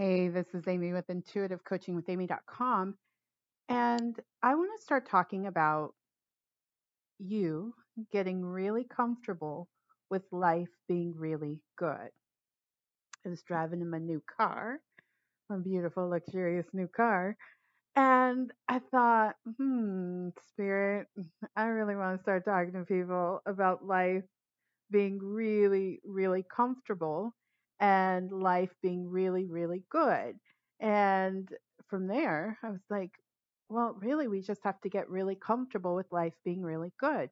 Hey, this is Amy with intuitivecoachingwithamy.com. And I want to start talking about you getting really comfortable with life being really good. I was driving in my new car, my beautiful, luxurious new car. And I thought, hmm, spirit, I really want to start talking to people about life being really, really comfortable and life being really, really good. And from there, I was like, well, really, we just have to get really comfortable with life being really good.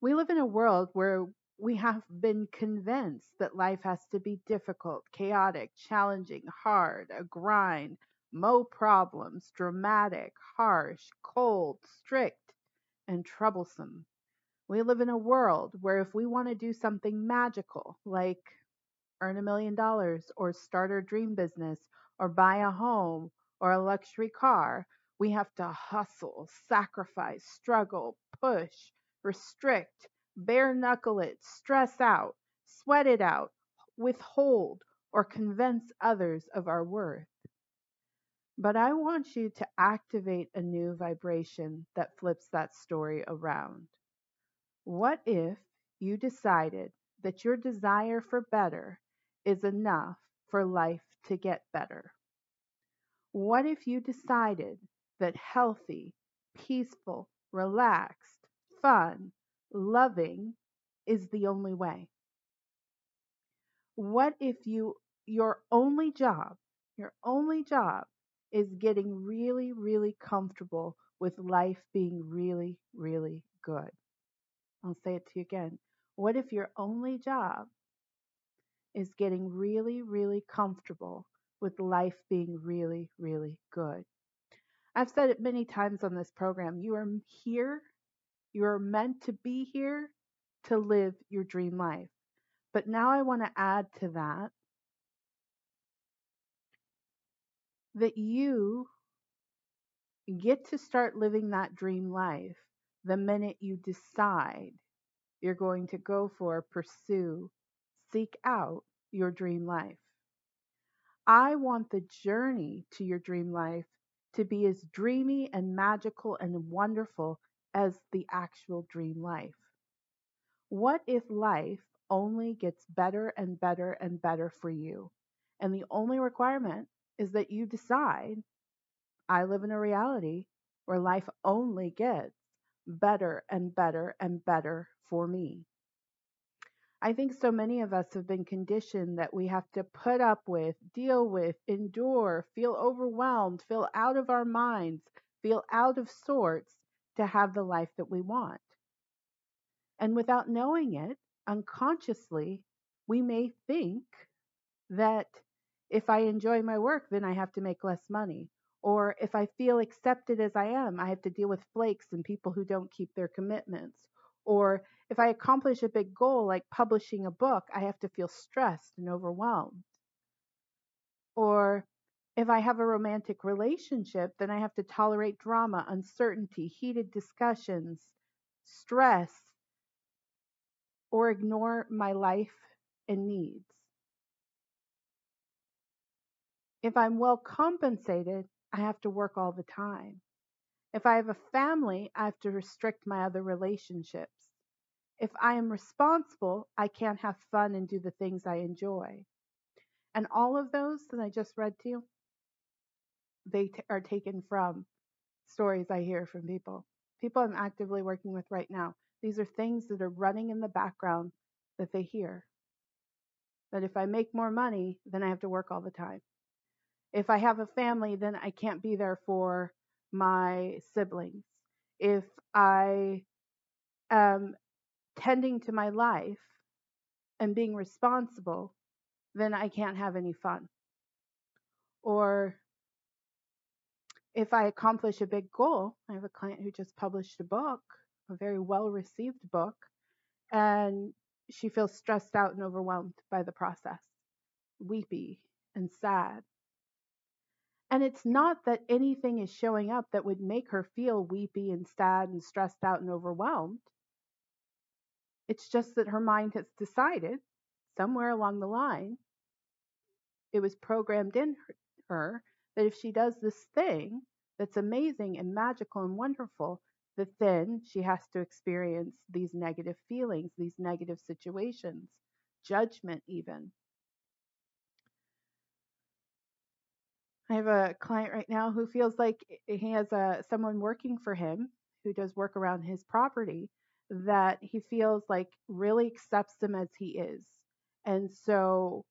We live in a world where we have been convinced that life has to be difficult, chaotic, challenging, hard, a grind, mo problems, dramatic, harsh, cold, strict, and troublesome. We live in a world where if we want to do something magical, like earn a million dollars or start our dream business or buy a home or a luxury car, we have to hustle, sacrifice, struggle, push, restrict, bare knuckle it, stress out, sweat it out, withhold, or convince others of our worth. But I want you to activate a new vibration that flips that story around. What if you decided that your desire for better is enough for life to get better? What if you decided that healthy, peaceful, relaxed, fun, loving is the only way? What if you your only job, your only job is getting really really comfortable with life being really really good? I'll say it to you again. What if your only job is getting really, really comfortable with life being really, really good? I've said it many times on this program. You are here, you are meant to be here to live your dream life. But now I want to add to that that you get to start living that dream life the minute you decide you're going to go for, pursue, seek out your dream life. I want the journey to your dream life to be as dreamy and magical and wonderful as the actual dream life. What if life only gets better and better and better for you? And the only requirement is that you decide I live in a reality where life only gets better and better and better for me. I think so many of us have been conditioned that we have to put up with, deal with, endure, feel overwhelmed, feel out of our minds, feel out of sorts to have the life that we want. And without knowing it, unconsciously, we may think that if I enjoy my work, then I have to make less money. Or if I feel accepted as I am, I have to deal with flakes and people who don't keep their commitments. Or if I accomplish a big goal like publishing a book, I have to feel stressed and overwhelmed. Or if I have a romantic relationship, then I have to tolerate drama, uncertainty, heated discussions, stress, or ignore my life and needs. If I'm well compensated, I have to work all the time. If I have a family, I have to restrict my other relationships. If I am responsible, I can't have fun and do the things I enjoy. And all of those that I just read to you, they t- are taken from stories I hear from people. People I'm actively working with right now. These are things that are running in the background that they hear. That if I make more money, then I have to work all the time. If I have a family, then I can't be there for my siblings. If I am tending to my life and being responsible, then I can't have any fun. Or if I accomplish a big goal, I have a client who just published a book, a very well received book, and she feels stressed out and overwhelmed by the process, weepy and sad and it's not that anything is showing up that would make her feel weepy and sad and stressed out and overwhelmed. It's just that her mind has decided somewhere along the line It was programmed in her that if she does this thing that's amazing and magical and wonderful, that then she has to experience these negative feelings, these negative situations, judgment, even. I have a client right now who feels like he has a someone working for him who does work around his property that he feels like really accepts him as he is. And so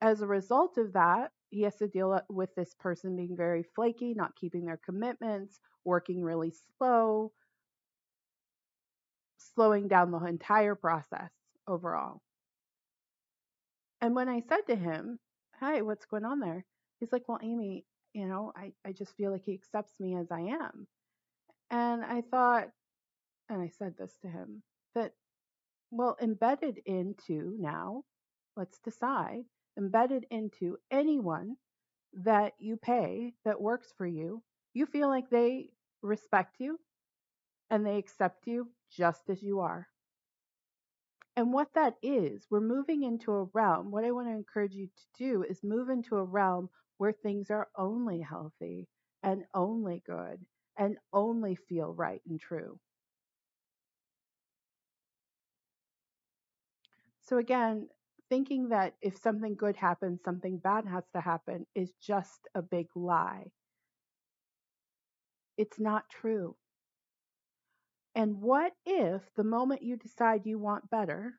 as a result of that, he has to deal uh, with this person being very flaky, not keeping their commitments, working really slow, slowing down the entire process overall. And when I said to him, Hi, what's going on there? He's like, Well, Amy, you know, I, I just feel like he accepts me as I am. And I thought, and I said this to him, that, well, embedded into now, let's decide, embedded into anyone that you pay that works for you, you feel like they respect you and they accept you just as you are. And what that is, we're moving into a realm. What I want to encourage you to do is move into a realm where things are only healthy and only good and only feel right and true. So, again, thinking that if something good happens, something bad has to happen is just a big lie. It's not true. And what if the moment you decide you want better,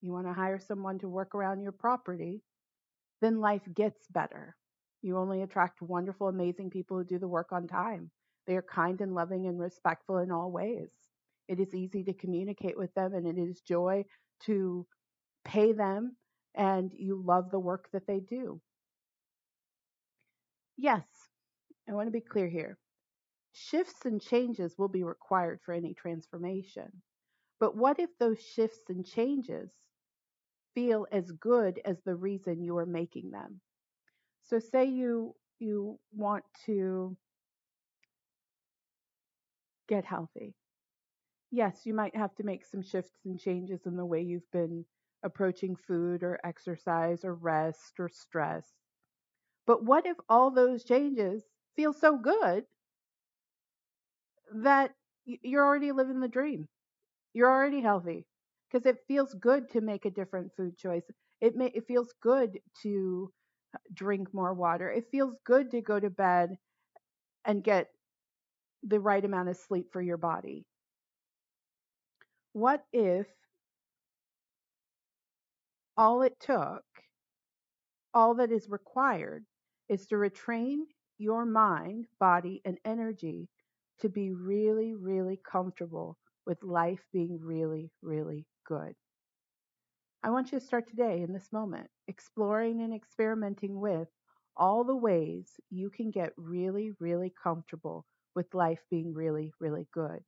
you want to hire someone to work around your property, then life gets better. You only attract wonderful, amazing people who do the work on time. They are kind and loving and respectful in all ways. It is easy to communicate with them and it is joy to pay them and you love the work that they do. Yes, I want to be clear here. Shifts and changes will be required for any transformation. But what if those shifts and changes feel as good as the reason you are making them? So say you you want to get healthy. Yes, you might have to make some shifts and changes in the way you've been approaching food or exercise or rest or stress. But what if all those changes feel so good that you're already living the dream? You're already healthy because it feels good to make a different food choice. It may, it feels good to uh, drink more water. It feels good to go to bed and get the right amount of sleep for your body. What if all it took, all that is required, is to retrain your mind, body, and energy to be really, really comfortable with life being really, really good? I want you to start today in this moment, exploring and experimenting with all the ways you can get really, really comfortable with life being really, really good.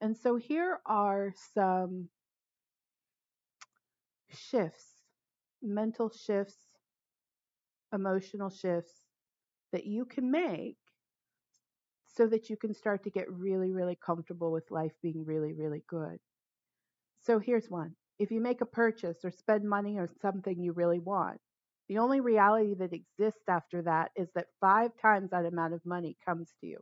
And so here are some shifts, mental shifts, emotional shifts that you can make so that you can start to get really, really comfortable with life being really, really good. So here's one if you make a purchase or spend money on something you really want, the only reality that exists after that is that five times that amount of money comes to you.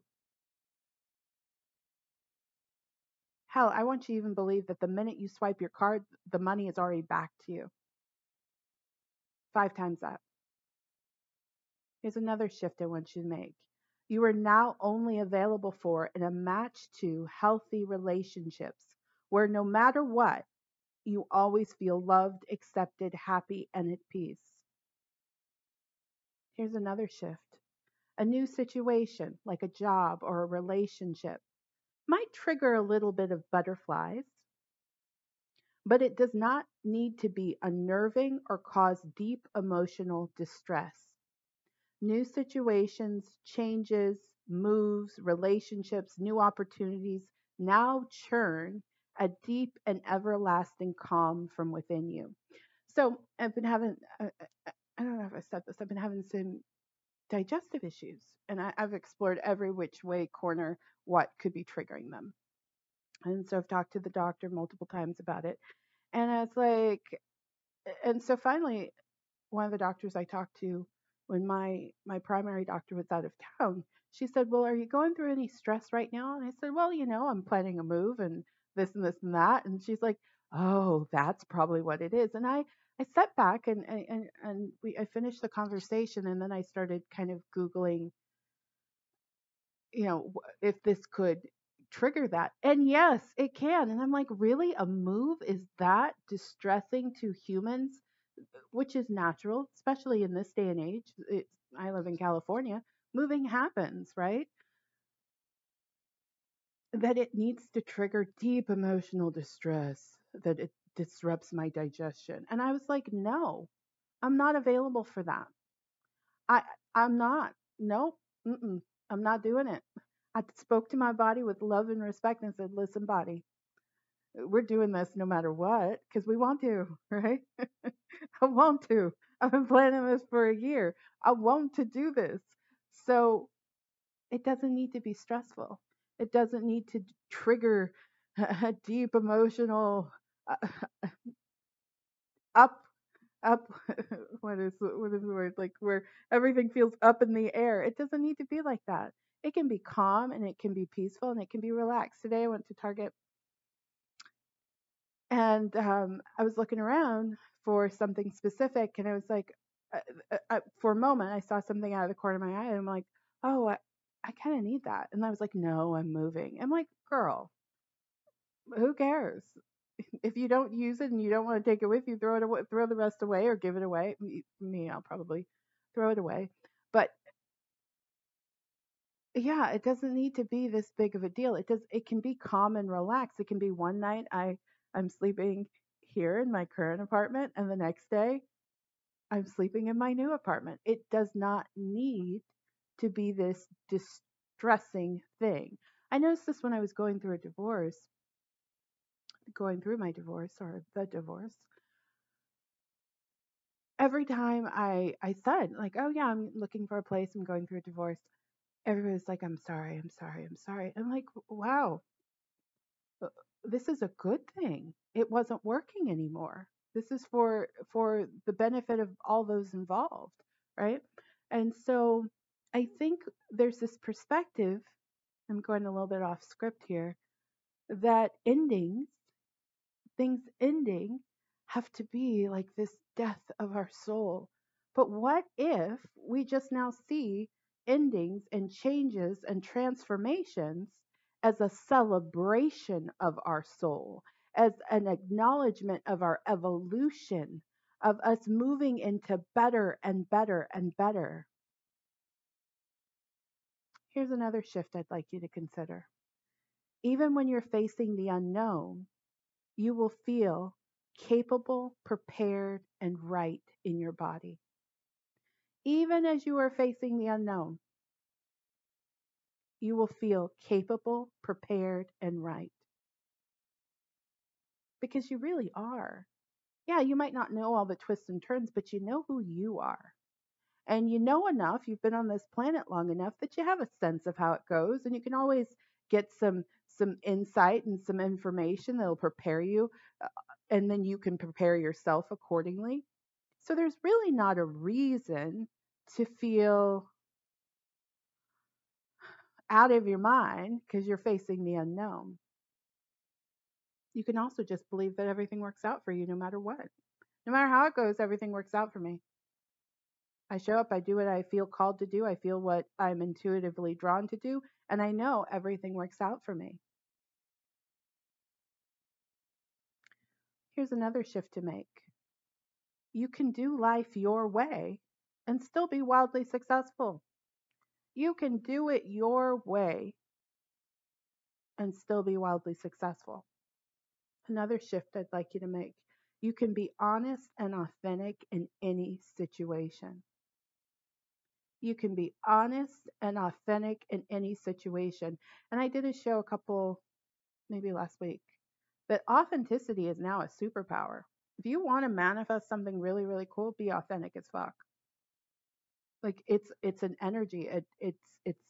Hell, I want you to even believe that the minute you swipe your card, the money is already back to you. Five times that. Here's another shift I want you to make. You are now only available for and a match to healthy relationships where no matter what, you always feel loved, accepted, happy, and at peace. Here's another shift. A new situation, like a job or a relationship, might trigger a little bit of butterflies, but it does not need to be unnerving or cause deep emotional distress. New situations, changes, moves, relationships, new opportunities now churn a deep and everlasting calm from within you. So I've been having, uh, uh, I don't know if I said this, I've been having some digestive issues, and I, have explored every which way corner what could be triggering them. And so I've talked to the doctor multiple times about it. And I was like, and so finally, one of the doctors I talked to when my my primary doctor was out of town, she said, "Well, are you going through any stress right now?" And I said, "Well, you know, I'm planning a move and this and this and that." And she's like, "Oh, that's probably what it is." And I I sat back and and and we I finished the conversation and then I started kind of googling, you know, if this could trigger that. And yes, it can. And I'm like, "Really? A move is that distressing to humans?" which is natural, especially in this day and age. It's, I live in California. Moving happens, right? That it needs to trigger deep emotional distress, that it disrupts my digestion. And I was like, no, I'm not available for that. I, I'm not. Nope. Mm-mm, I'm not doing it. I spoke to my body with love and respect and said, listen, body, we're doing this no matter what because we want to, right? I want to. I've been planning this for a year. I want to do this. So it doesn't need to be stressful. It doesn't need to trigger a deep emotional uh, up up what is what is the word like where everything feels up in the air. It doesn't need to be like that. It can be calm and it can be peaceful and it can be relaxed. Today I went to Target and um, I was looking around for something specific, and I was like, uh, uh, uh, for a moment, I saw something out of the corner of my eye, and I'm like, oh, I, I kind of need that. And I was like, no, I'm moving. I'm like, girl, who cares? If you don't use it and you don't want to take it with you, throw it away, throw the rest away or give it away. Me, I'll probably throw it away. But yeah, it doesn't need to be this big of a deal. It does it can be calm and relaxed. It can be one night I I'm sleeping here in my current apartment and the next day I'm sleeping in my new apartment. It does not need to be this distressing thing. I noticed this when I was going through a divorce, going through my divorce or the divorce. Every time I I said like, "Oh yeah, I'm looking for a place. I'm going through a divorce." Everybody's like, "I'm sorry. I'm sorry. I'm sorry." I'm like, "Wow. Uh, this is a good thing. It wasn't working anymore. This is for for the benefit of all those involved, right? And so I think there's this perspective, I'm going a little bit off script here, that endings, things ending, have to be like this death of our soul. But what if we just now see endings and changes and transformations as a celebration of our soul, as an acknowledgement of our evolution, of us moving into better and better and better. Here's another shift I'd like you to consider. Even when you're facing the unknown, you will feel capable, prepared, and right in your body. Even as you are facing the unknown, you will feel capable, prepared, and right. Because you really are. Yeah, you might not know all the twists and turns, but you know who you are. And you know enough, you've been on this planet long enough that you have a sense of how it goes, and you can always get some some insight and some information that'll prepare you, uh, and then you can prepare yourself accordingly. So there's really not a reason to feel out of your mind because you're facing the unknown. You can also just believe that everything works out for you no matter what. No matter how it goes, everything works out for me. I show up, I do what I feel called to do, I feel what I'm intuitively drawn to do, and I know everything works out for me. Here's another shift to make you can do life your way and still be wildly successful. You can do it your way and still be wildly successful. Another shift I'd like you to make you can be honest and authentic in any situation. You can be honest and authentic in any situation. And I did a show a couple, maybe last week, that authenticity is now a superpower. If you want to manifest something really, really cool, be authentic as fuck. Like it's it's an energy. It, it's it's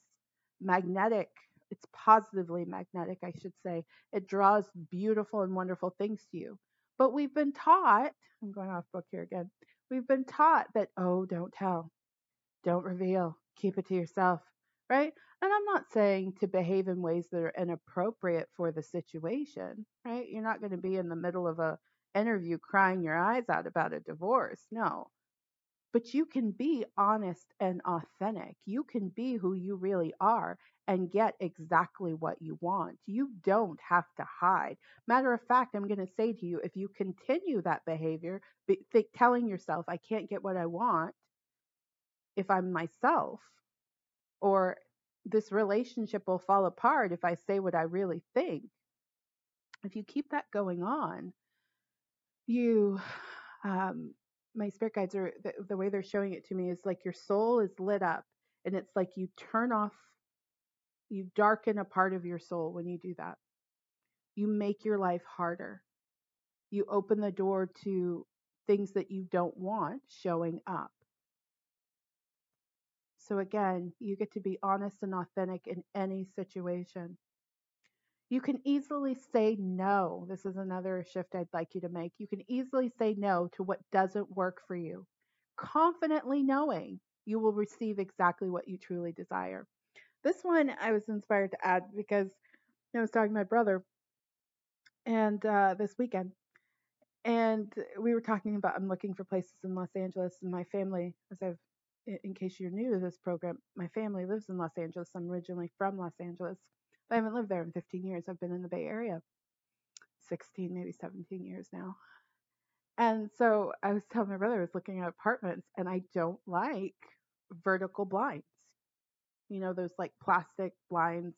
magnetic. It's positively magnetic i should say. It draws beautiful and wonderful things to you. But we've been taught i'm going off book here again. We've been taught that, oh, don't tell, don't reveal, keep it to yourself, right? And I'm not saying to behave in ways that are inappropriate for the situation, right? You're not going to be in the middle of a interview crying your eyes out about a divorce. No. But you can be honest and authentic. You can be who you really are and get exactly what you want. You don't have to hide. Matter of fact, I'm going to say to you if you continue that behavior, be, telling yourself, I can't get what I want if I'm myself, or this relationship will fall apart if I say what I really think. If you keep that going on, you, um, my spirit guides are the, the way they're showing it to me is like your soul is lit up and it's like you turn off, you darken a part of your soul when you do that. You make your life harder. You open the door to things that you don't want showing up. So again, you get to be honest and authentic in any situation. You can easily say no. This is another shift I'd like you to make. You can easily say no to what doesn't work for you, confidently knowing you will receive exactly what you truly desire. This one I was inspired to add because I was talking to my brother and uh, this weekend, and we were talking about I'm looking for places in Los Angeles, and my family, as I've in case you're new to this program, my family lives in Los Angeles. I'm originally from Los Angeles. but I haven't lived there in 15 years. I've been in the Bay Area 16, maybe 17 years now. And so I was telling my brother I was looking at apartments and I don't like vertical blinds. You know, those like plastic blinds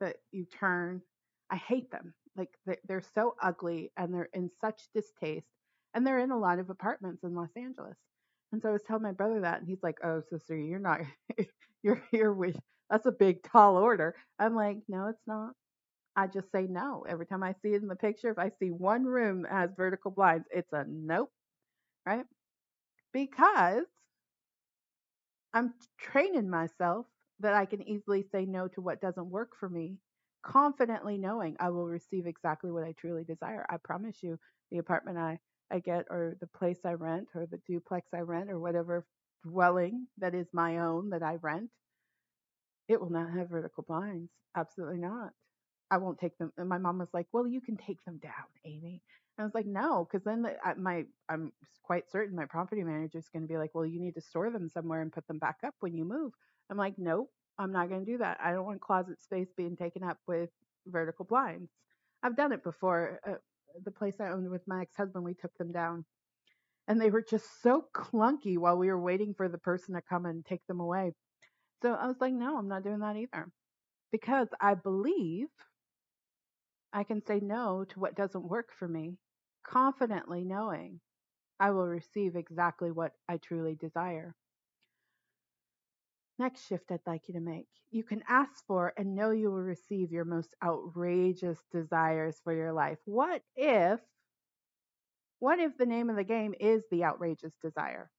that you turn. I hate them. Like they're so ugly and they're in such distaste. And they're in a lot of apartments in Los Angeles. And so I was telling my brother that, and he's like, "Oh, sister, you're not, you're here with that's a big tall order." I'm like, "No, it's not. I just say no every time I see it in the picture. If I see one room that has vertical blinds, it's a nope, right? Because I'm training myself that I can easily say no to what doesn't work for me, confidently knowing I will receive exactly what I truly desire. I promise you, the apartment I I get or the place I rent or the duplex I rent or whatever dwelling that is my own that I rent, it will not have vertical blinds. Absolutely not. I won't take them. And my mom was like, "Well, you can take them down, Amy." And I was like, "No," because then the, I, my I'm quite certain my property manager is going to be like, "Well, you need to store them somewhere and put them back up when you move." I'm like, "Nope, I'm not going to do that. I don't want closet space being taken up with vertical blinds." I've done it before. Uh, the place I owned with my ex-husband, we took them down. And they were just so clunky while we were waiting for the person to come and take them away. So I was like, no, I'm not doing that either. Because I believe I can say no to what doesn't work for me, confidently knowing I will receive exactly what I truly desire. Next shift I'd like you to make. You can ask for and know you will receive your most outrageous desires for your life. What if what if the name of the game is the outrageous desire?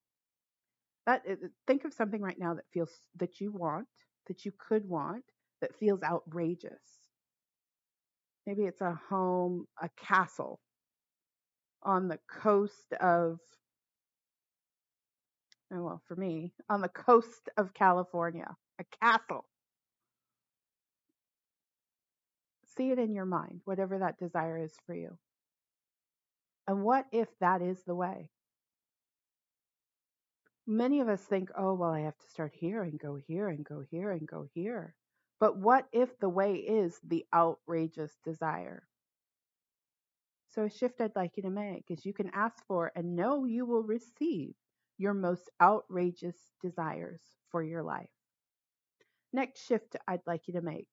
That think of something right now that feels that you want, that you could want, that feels outrageous. Maybe it's a home, a castle on the coast of Oh, well, for me, on the coast of California, a castle. See it in your mind, whatever that desire is for you. And what if that is the way? Many of us think, oh, well, I have to start here and go here and go here and go here. But what if the way is the outrageous desire? So, a shift I'd like you to make is you can ask for and know you will receive your most outrageous desires for your life. Next shift I'd like you to make.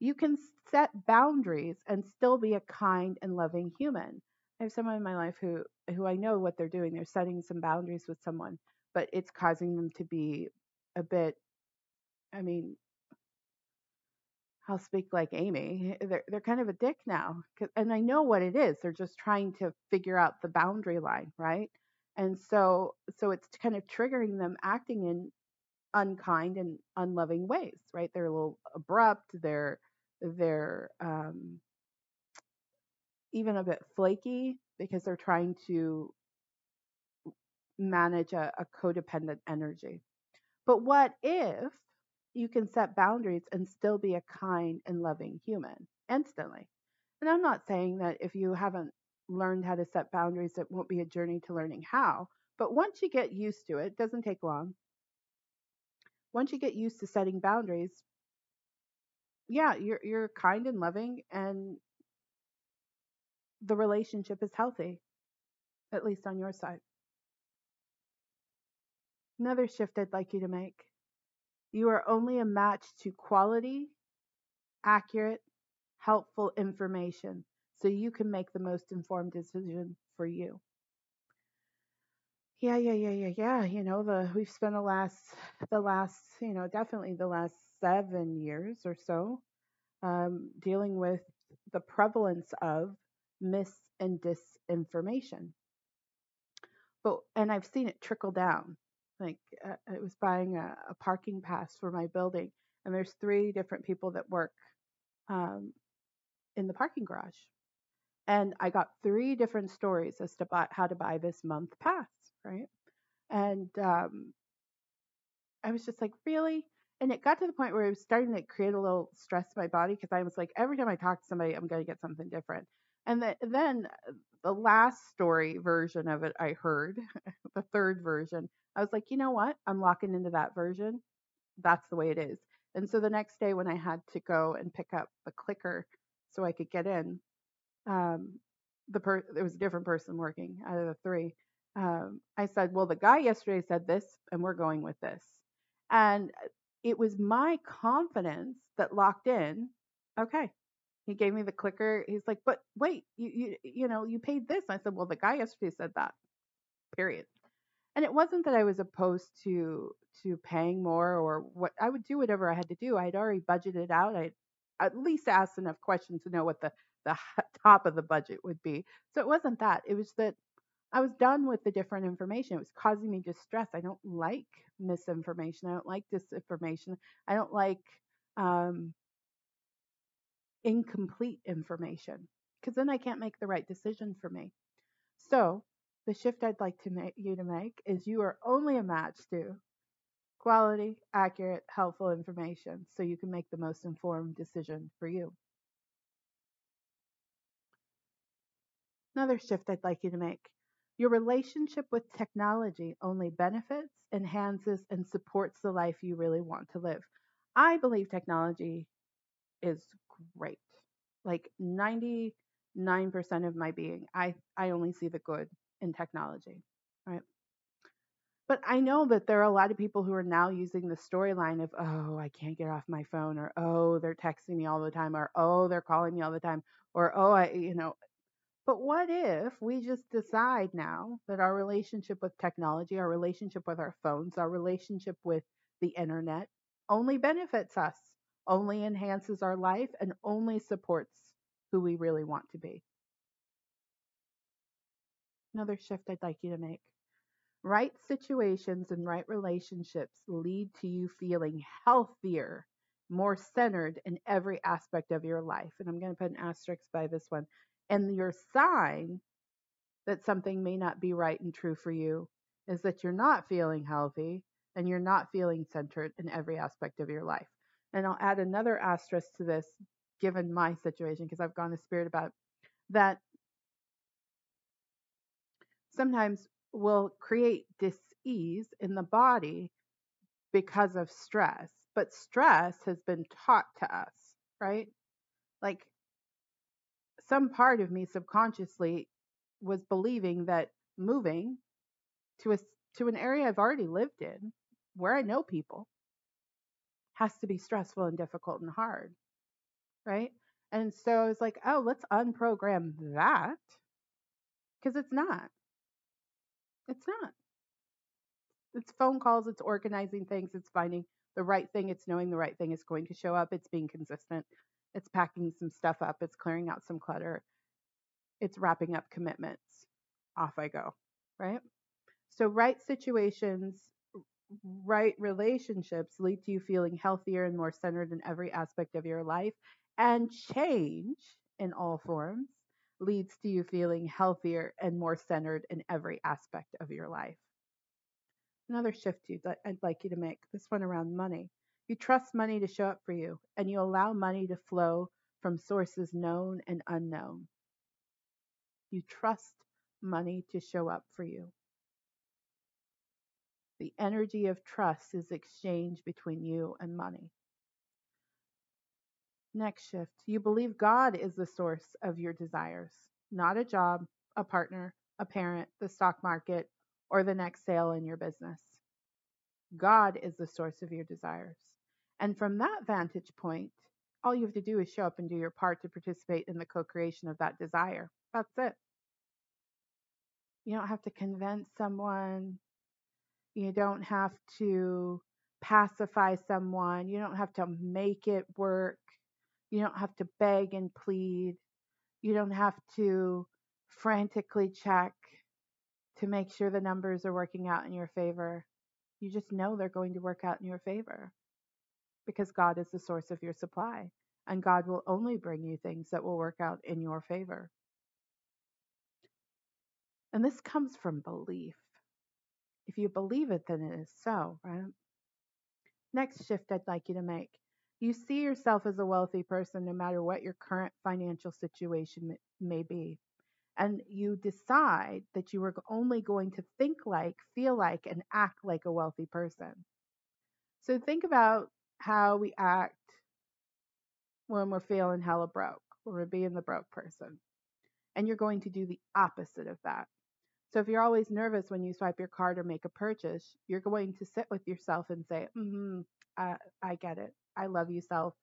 You can set boundaries and still be a kind and loving human. I have someone in my life who who I know what they're doing. They're setting some boundaries with someone, but it's causing them to be a bit I mean, I'll speak like Amy. They're they're kind of a dick now, and I know what it is. They're just trying to figure out the boundary line, right? And so so it's kind of triggering them acting in unkind and unloving ways, right? They're a little abrupt. They're they're um, even a bit flaky because they're trying to manage a, a codependent energy. But what if you can set boundaries and still be a kind and loving human instantly? And I'm not saying that if you haven't learned how to set boundaries, it won't be a journey to learning how. But once you get used to it, it doesn't take long. Once you get used to setting boundaries, yeah, you're you're kind and loving and the relationship is healthy, at least on your side. Another shift I'd like you to make. You are only a match to quality, accurate, helpful information so you can make the most informed decision for you. Yeah, yeah, yeah, yeah, yeah. You know, the we've spent the last the last, you know, definitely the last 7 years or so um, dealing with the prevalence of mis and disinformation. But and I've seen it trickle down. Like uh, I was buying a, a parking pass for my building, and there's three different people that work um, in the parking garage, and I got three different stories as to buy, how to buy this month pass, right? And um, I was just like, really? And it got to the point where it was starting to create a little stress in my body because I was like, every time I talk to somebody, I'm going to get something different. And the, then uh, the last story version of it, I heard the third version. I was like, you know what? I'm locking into that version. That's the way it is. And so the next day when I had to go and pick up the clicker so I could get in, um, the per- there was a different person working out of the three. Um, I said, well, the guy yesterday said this, and we're going with this. And it was my confidence that locked in. Okay. He gave me the clicker. He's like, but wait, you, you, you know, you paid this. I said, well, the guy yesterday said that, period. And it wasn't that I was opposed to, to paying more or what I would do whatever I had to do. I had already budgeted out. I at least asked enough questions to know what the, the top of the budget would be. So it wasn't that. It was that I was done with the different information. It was causing me distress. I don't like misinformation. I don't like disinformation. I don't like um, incomplete information because then I can't make the right decision for me. So the shift I'd like to make you to make is you are only a match to quality, accurate, helpful information so you can make the most informed decision for you. Another shift I'd like you to make your relationship with technology only benefits, enhances, and supports the life you really want to live. I believe technology is great. Like 99% of my being, I, I only see the good in technology, right? But I know that there are a lot of people who are now using the storyline of, oh, I can't get off my phone, or oh, they're texting me all the time, or oh, they're calling me all the time, or oh, I, you know, but what if we just decide now that our relationship with technology, our relationship with our phones, our relationship with the internet only benefits us, only enhances our life, and only supports who we really want to be? Another shift I'd like you to make. Right situations and right relationships lead to you feeling healthier, more centered in every aspect of your life. And I'm going to put an asterisk by this one and your sign that something may not be right and true for you is that you're not feeling healthy and you're not feeling centered in every aspect of your life. And I'll add another asterisk to this, given my situation, because I've gone to spirit about that sometimes will create dis-ease in the body because of stress. But stress has been taught to us, right? Like some part of me subconsciously was believing that moving to a to an area I've already lived in, where I know people, has to be stressful and difficult and hard, right? And so I was like, oh, let's unprogram that because it's not. It's not. It's phone calls, it's organizing things, it's finding the right thing, it's knowing the right thing is going to show up, it's being consistent, it's packing some stuff up, it's clearing out some clutter, it's wrapping up commitments. Off I go, right? So, right situations, right relationships lead to you feeling healthier and more centered in every aspect of your life. And change in all forms leads to you feeling healthier and more centered in every aspect of your life. Another shift you'd I'd like you to make, this one around money. You trust money to show up for you, and you allow money to flow from sources known and unknown. You trust money to show up for you. The energy of trust is exchanged between you and money. Next shift, you believe God is the source of your desires, not a job, a partner, a parent, the stock market, or the next sale in your business. God is the source of your desires. And from that vantage point, all you have to do is show up and do your part to participate in the co creation of that desire. That's it. You don't have to convince someone. You don't have to pacify someone. You don't have to make it work. You don't have to beg and plead. You don't have to frantically check to make sure the numbers are working out in your favor. You just know they're going to work out in your favor because God is the source of your supply. And God will only bring you things that will work out in your favor. And this comes from belief. If you believe it, then it is so, right? Next shift I'd like you to make. You see yourself as a wealthy person no matter what your current financial situation may be. And you decide that you are only going to think like, feel like, and act like a wealthy person. So think about how we act when we're feeling hella broke, when we're being the broke person. And you're going to do the opposite of that. So if you're always nervous when you swipe your card or make a purchase, you're going to sit with yourself and say, mm-hmm, I, I get it. I love you, self.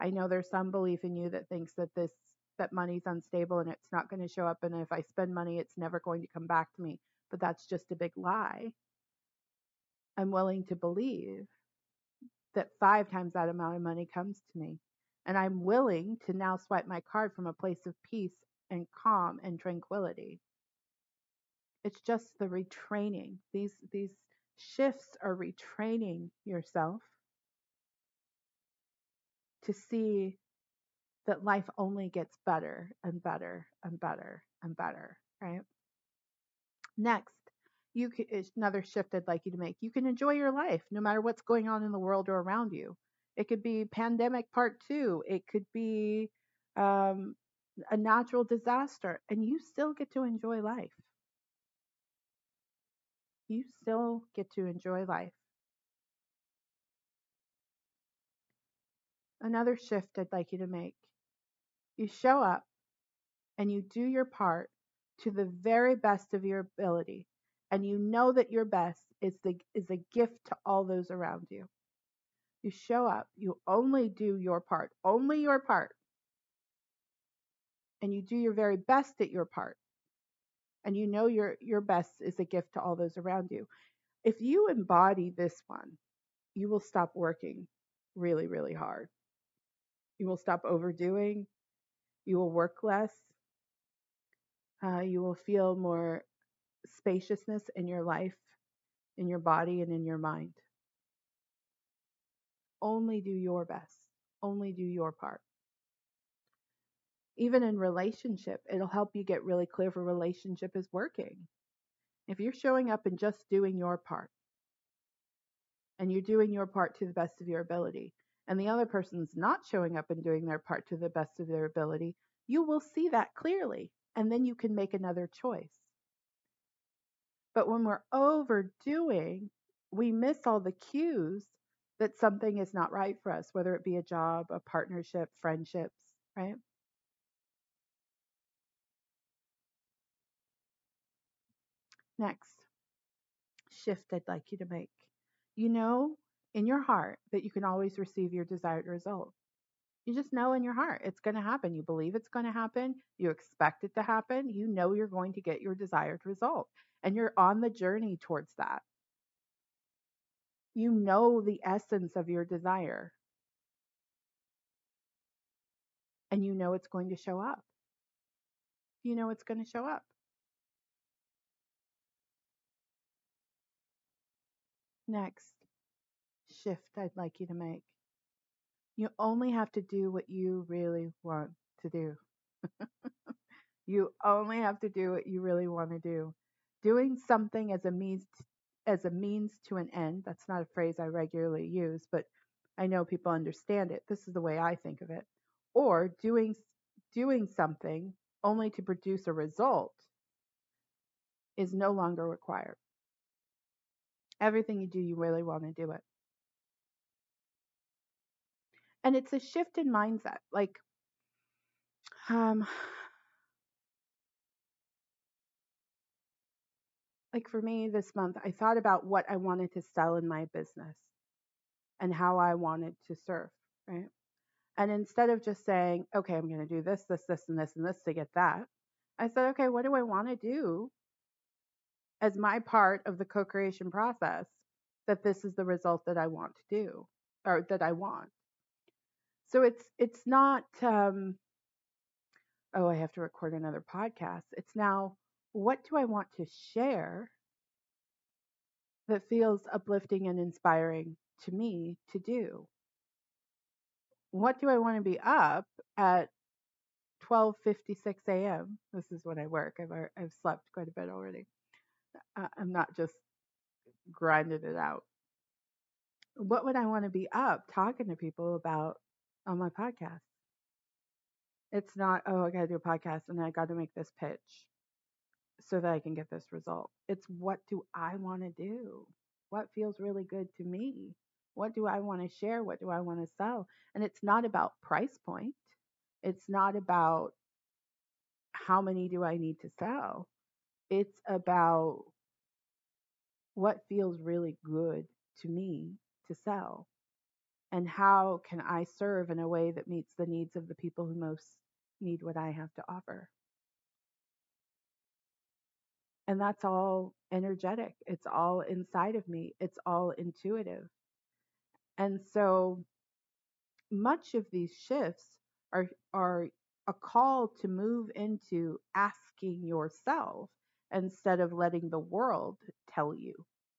I know there's some belief in you that thinks that this that money's unstable and it's not going to show up and if I spend money it's never going to come back to me. But that's just a big lie. I'm willing to believe that five times that amount of money comes to me. And I'm willing to now swipe my card from a place of peace and calm and tranquility. It's just the retraining. These these shifts are retraining yourself to see that life only gets better and better and better and better, right? Next, you can, another shift I'd like you to make. You can enjoy your life no matter what's going on in the world or around you. It could be pandemic part two. It could be um, a natural disaster, and you still get to enjoy life. You still get to enjoy life. Another shift I'd like you to make. You show up and you do your part to the very best of your ability and you know that your best is the is a gift to all those around you. You show up, you only do your part, only your part. And you do your very best at your part. And you know your your best is a gift to all those around you. If you embody this one, you will stop working really really hard. You will stop overdoing. You will work less. Uh, you will feel more spaciousness in your life, in your body, and in your mind. Only do your best. Only do your part. Even in relationship, it'll help you get really clear if a relationship is working. If you're showing up and just doing your part, and you're doing your part to the best of your ability, and the other person's not showing up and doing their part to the best of their ability, you will see that clearly, and then you can make another choice. But when we're overdoing, we miss all the cues that something is not right for us, whether it be a job, a partnership, friendships, right? Next, shift I'd like you to make. You know in your heart that you can always receive your desired result. You just know in your heart it's going to happen. You believe it's going to happen. You expect it to happen. You know you're going to get your desired result. And you're on the journey towards that. You know the essence of your desire. And you know it's going to show up. You know it's going to show up. Next shift I'd like you to make. You only have to do what you really want to do. you only have to do what you really want to do. Doing something as a means as a means to an end. That's not a phrase I regularly use, but I know people understand it. This is the way I think of it. Or doing doing something only to produce a result is no longer required. Everything you do, you really want to do it. And it's a shift in mindset. Like, um, like for me this month, I thought about what I wanted to sell in my business and how I wanted to serve, right? And instead of just saying, okay, I'm going to do this, this, this, and this, and this to get that, I said, okay, what do I want to do as my part of the co creation process that this is the result that I want to do or that I want? So it's it's not um, oh I have to record another podcast. It's now what do I want to share that feels uplifting and inspiring to me to do? What do I want to be up at 12:56 a.m. This is when I work. I've I've slept quite a bit already. I'm not just grinding it out. What would I want to be up talking to people about on my podcast? It's not, oh, I got to do a podcast and I got to make this pitch so that I can get this result. It's what do I want to do? What feels really good to me? What do I want to share? What do I want to sell? And it's not about price point. It's not about how many do I need to sell. It's about what feels really good to me to sell and how can I serve in a way that meets the needs of the people who most need what I have to offer. And that's all energetic. It's all inside of me. It's all intuitive. And so much of these shifts are are a call to move into asking yourself instead of letting the world tell you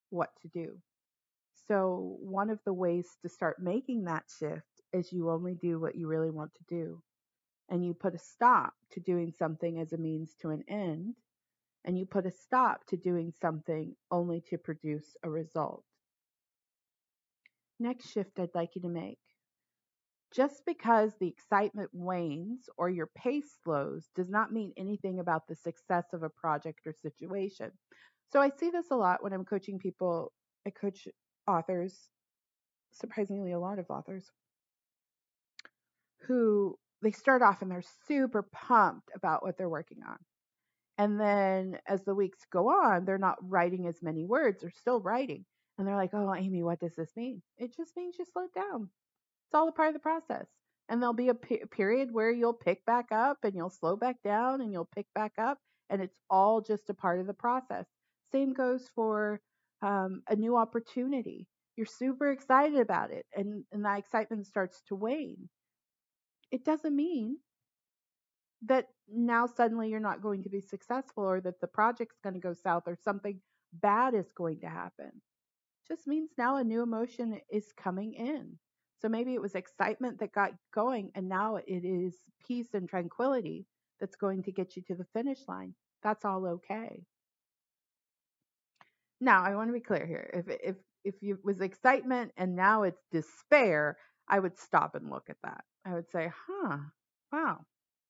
what to do. So, one of the ways to start making that shift is you only do what you really want to do. And you put a stop to doing something as a means to an end. And you put a stop to doing something only to produce a result. Next shift I'd like you to make. Just because the excitement wanes or your pace slows does not mean anything about the success of a project or situation. So I see this a lot when I'm coaching people. I coach authors, surprisingly, a lot of authors, who they start off and they're super pumped about what they're working on. And then as the weeks go on, they're not writing as many words, they're still writing. And they're like, oh, Amy, what does this mean? It just means you slow down. It's all a part of the process. And there'll be a pe- period where you'll pick back up and you'll slow back down and you'll pick back up. And it's all just a part of the process. Same goes for um, a new opportunity. You're super excited about it, and, and that excitement starts to wane. It doesn't mean that now suddenly you're not going to be successful or that the project's going to go south or something bad is going to happen. It just means now a new emotion is coming in. So maybe it was excitement that got going, and now it is peace and tranquility that's going to get you to the finish line. That's all okay. Now, I want to be clear here. If if if it was excitement and now it's despair, I would stop and look at that. I would say, "Huh, wow,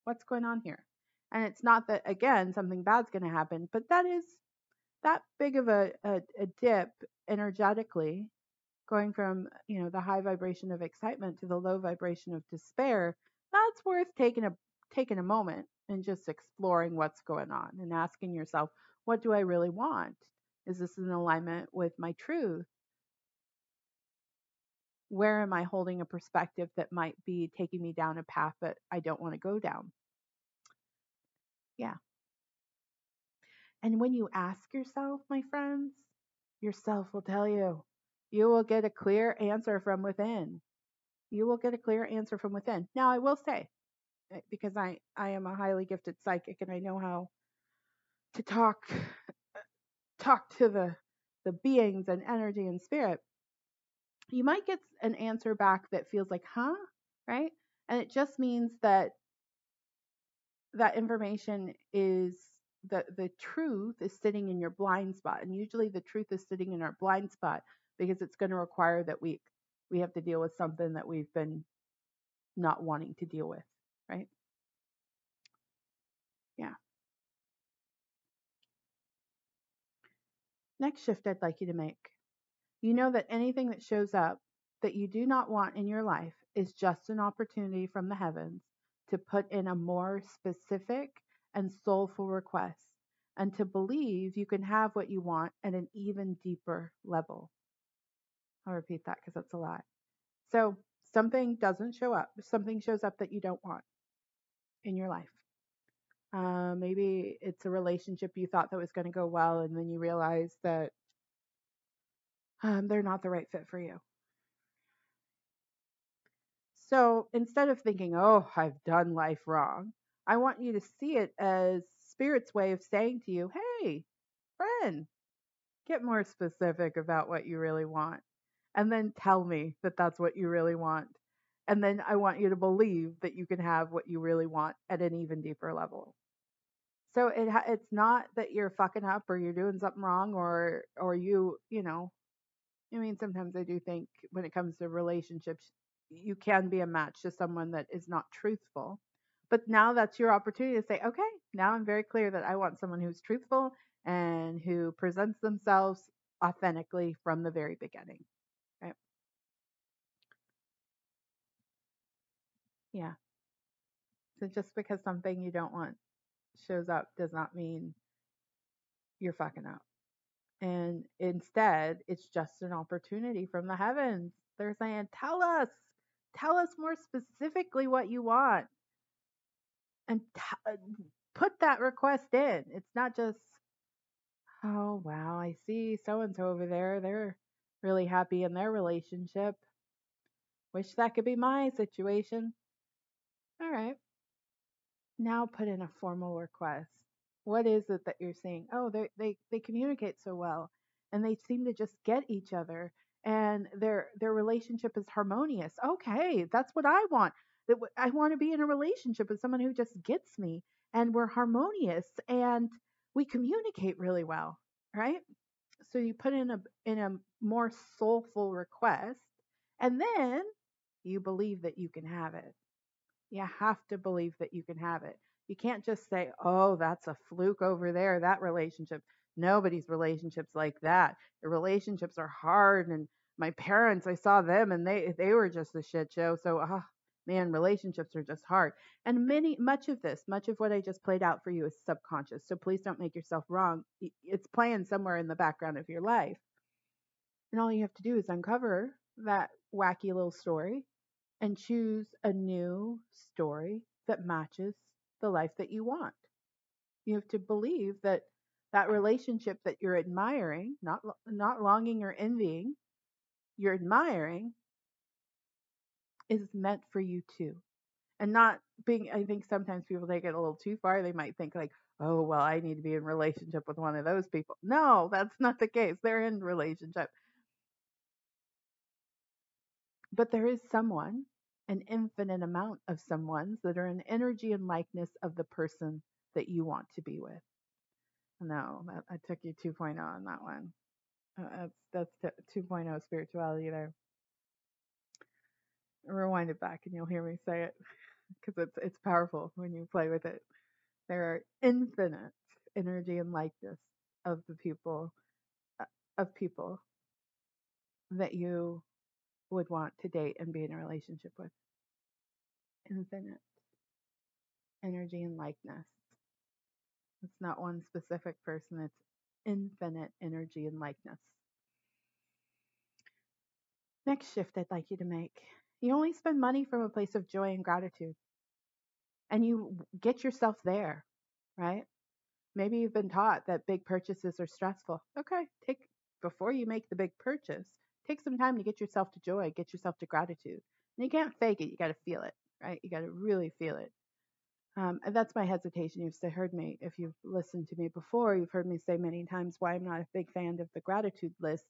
what's going on here?" And it's not that again something bad's going to happen, but that is that big of a, a, a dip energetically, going from you know the high vibration of excitement to the low vibration of despair. That's worth taking a taking a moment and just exploring what's going on and asking yourself, what do I really want? Is this in alignment with my truth? Where am I holding a perspective that might be taking me down a path that I don't want to go down? Yeah. And when you ask yourself, my friends, yourself will tell you. You will get a clear answer from within. You will get a clear answer from within. Now, I will say, eh, because I, I am a highly gifted psychic and I know how to talk talk to the the beings and energy and spirit, you might get an answer back that feels like, huh? Right? And it just means that that information is the the truth is sitting in your blind spot and usually the truth is sitting in our blind spot because it's going to require that we we have to deal with something that we've been not wanting to deal with right yeah next shift i'd like you to make you know that anything that shows up that you do not want in your life is just an opportunity from the heavens to put in a more specific and soulful request and to believe you can have what you want at an even deeper level. I'll repeat that because that's a lot. So, something doesn't show up, something shows up that you don't want in your life. Uh, maybe it's a relationship you thought that was going to go well, and then you realize that um, they're not the right fit for you. So instead of thinking, oh, I've done life wrong, I want you to see it as Spirit's way of saying to you, hey, friend, get more specific about what you really want. And then tell me that that's what you really want. And then I want you to believe that you can have what you really want at an even deeper level. So it it's not that you're fucking up or you're doing something wrong or or you, you know, I mean sometimes I do think when it comes to relationships you can be a match to someone that is not truthful. But now that's your opportunity to say, okay, now I'm very clear that I want someone who's truthful and who presents themselves authentically from the very beginning. Right? Yeah. So just because something you don't want shows up does not mean you're fucking up. And instead, it's just an opportunity from the heavens. They're saying, tell us, Tell us more specifically what you want and t- uh, put that request in. It's not just, oh, wow, I see so and so over there. They're really happy in their relationship. Wish that could be my situation. All right. Now put in a formal request. What is it that you're seeing? Oh, they they they communicate so well and they seem to just get each other and their their relationship is harmonious. Okay, that's what I want. I want to be in a relationship with someone who just gets me and we're harmonious and we communicate really well, right? So you put in a in a more soulful request and then you believe that you can have it. You have to believe that you can have it. You can't just say, "Oh, that's a fluke over there, that relationship." Nobody's relationships like that. The relationships are hard and my parents, I saw them and they they were just a shit show. So, ah, man, relationships are just hard. And many much of this, much of what I just played out for you is subconscious. So please don't make yourself wrong. It's playing somewhere in the background of your life. And all you have to do is uncover that wacky little story and choose a new story that matches the life that you want. You have to believe that that relationship that you're admiring, not not longing or envying, you're admiring is meant for you too. And not being I think sometimes people take it a little too far. They might think like, "Oh, well, I need to be in relationship with one of those people." No, that's not the case. They're in relationship. But there is someone, an infinite amount of someones that are an energy and likeness of the person that you want to be with. No, I took you 2.0 on that one. Uh, that's that's 2.0 spirituality there. Rewind it back and you'll hear me say it because it's it's powerful when you play with it. There are infinite energy and likeness of the people uh, of people that you would want to date and be in a relationship with. Infinite energy and likeness. It's not one specific person, it's infinite energy and likeness. Next shift I'd like you to make. You only spend money from a place of joy and gratitude. And you get yourself there, right? Maybe you've been taught that big purchases are stressful. Okay, take before you make the big purchase, take some time to get yourself to joy, get yourself to gratitude. And you can't fake it, you got to feel it, right? You got to really feel it. Um, and that's my hesitation. You've heard me, if you've listened to me before, you've heard me say many times why I'm not a big fan of the gratitude list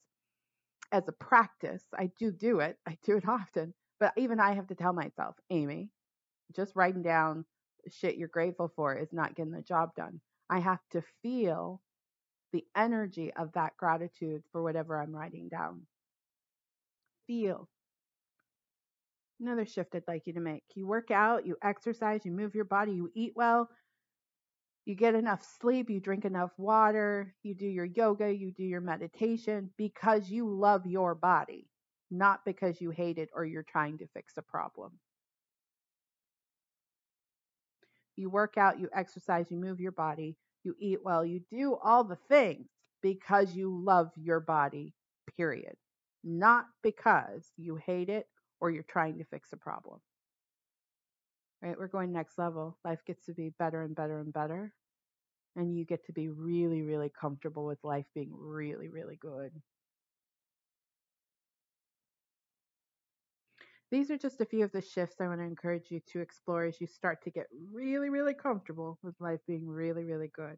as a practice. I do do it, I do it often, but even I have to tell myself, Amy, just writing down shit you're grateful for is not getting the job done. I have to feel the energy of that gratitude for whatever I'm writing down. Feel. Another shift I'd like you to make. You work out, you exercise, you move your body, you eat well, you get enough sleep, you drink enough water, you do your yoga, you do your meditation because you love your body, not because you hate it or you're trying to fix a problem. You work out, you exercise, you move your body, you eat well, you do all the things because you love your body, period. Not because you hate it or you're trying to fix a problem. Right? We're going next level. Life gets to be better and better and better. And you get to be really, really comfortable with life being really, really good. These are just a few of the shifts I want to encourage you to explore as you start to get really, really comfortable with life being really, really good.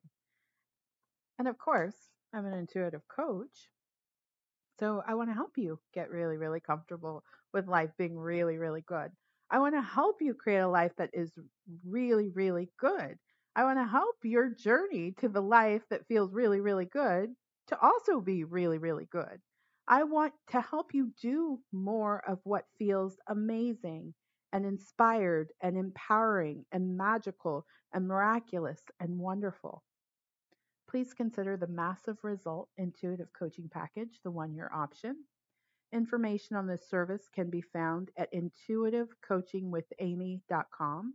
And of course, I'm an intuitive coach. So I want to help you get really, really comfortable with life being really, really good. I want to help you create a life that is really, really good. I want to help your journey to the life that feels really, really good to also be really, really good. I want to help you do more of what feels amazing and inspired and empowering and magical and miraculous and wonderful. Please consider the Massive Result Intuitive Coaching Package, the one year option. Information on this service can be found at intuitivecoachingwithamy.com.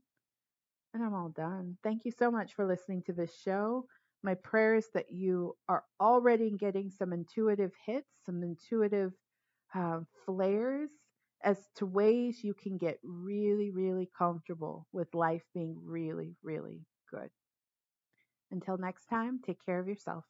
And I'm all done. Thank you so much for listening to this show. My prayer is that you are already getting some intuitive hits, some intuitive uh, flares as to ways you can get really, really comfortable with life being really, really good. Until next time, take care of yourself.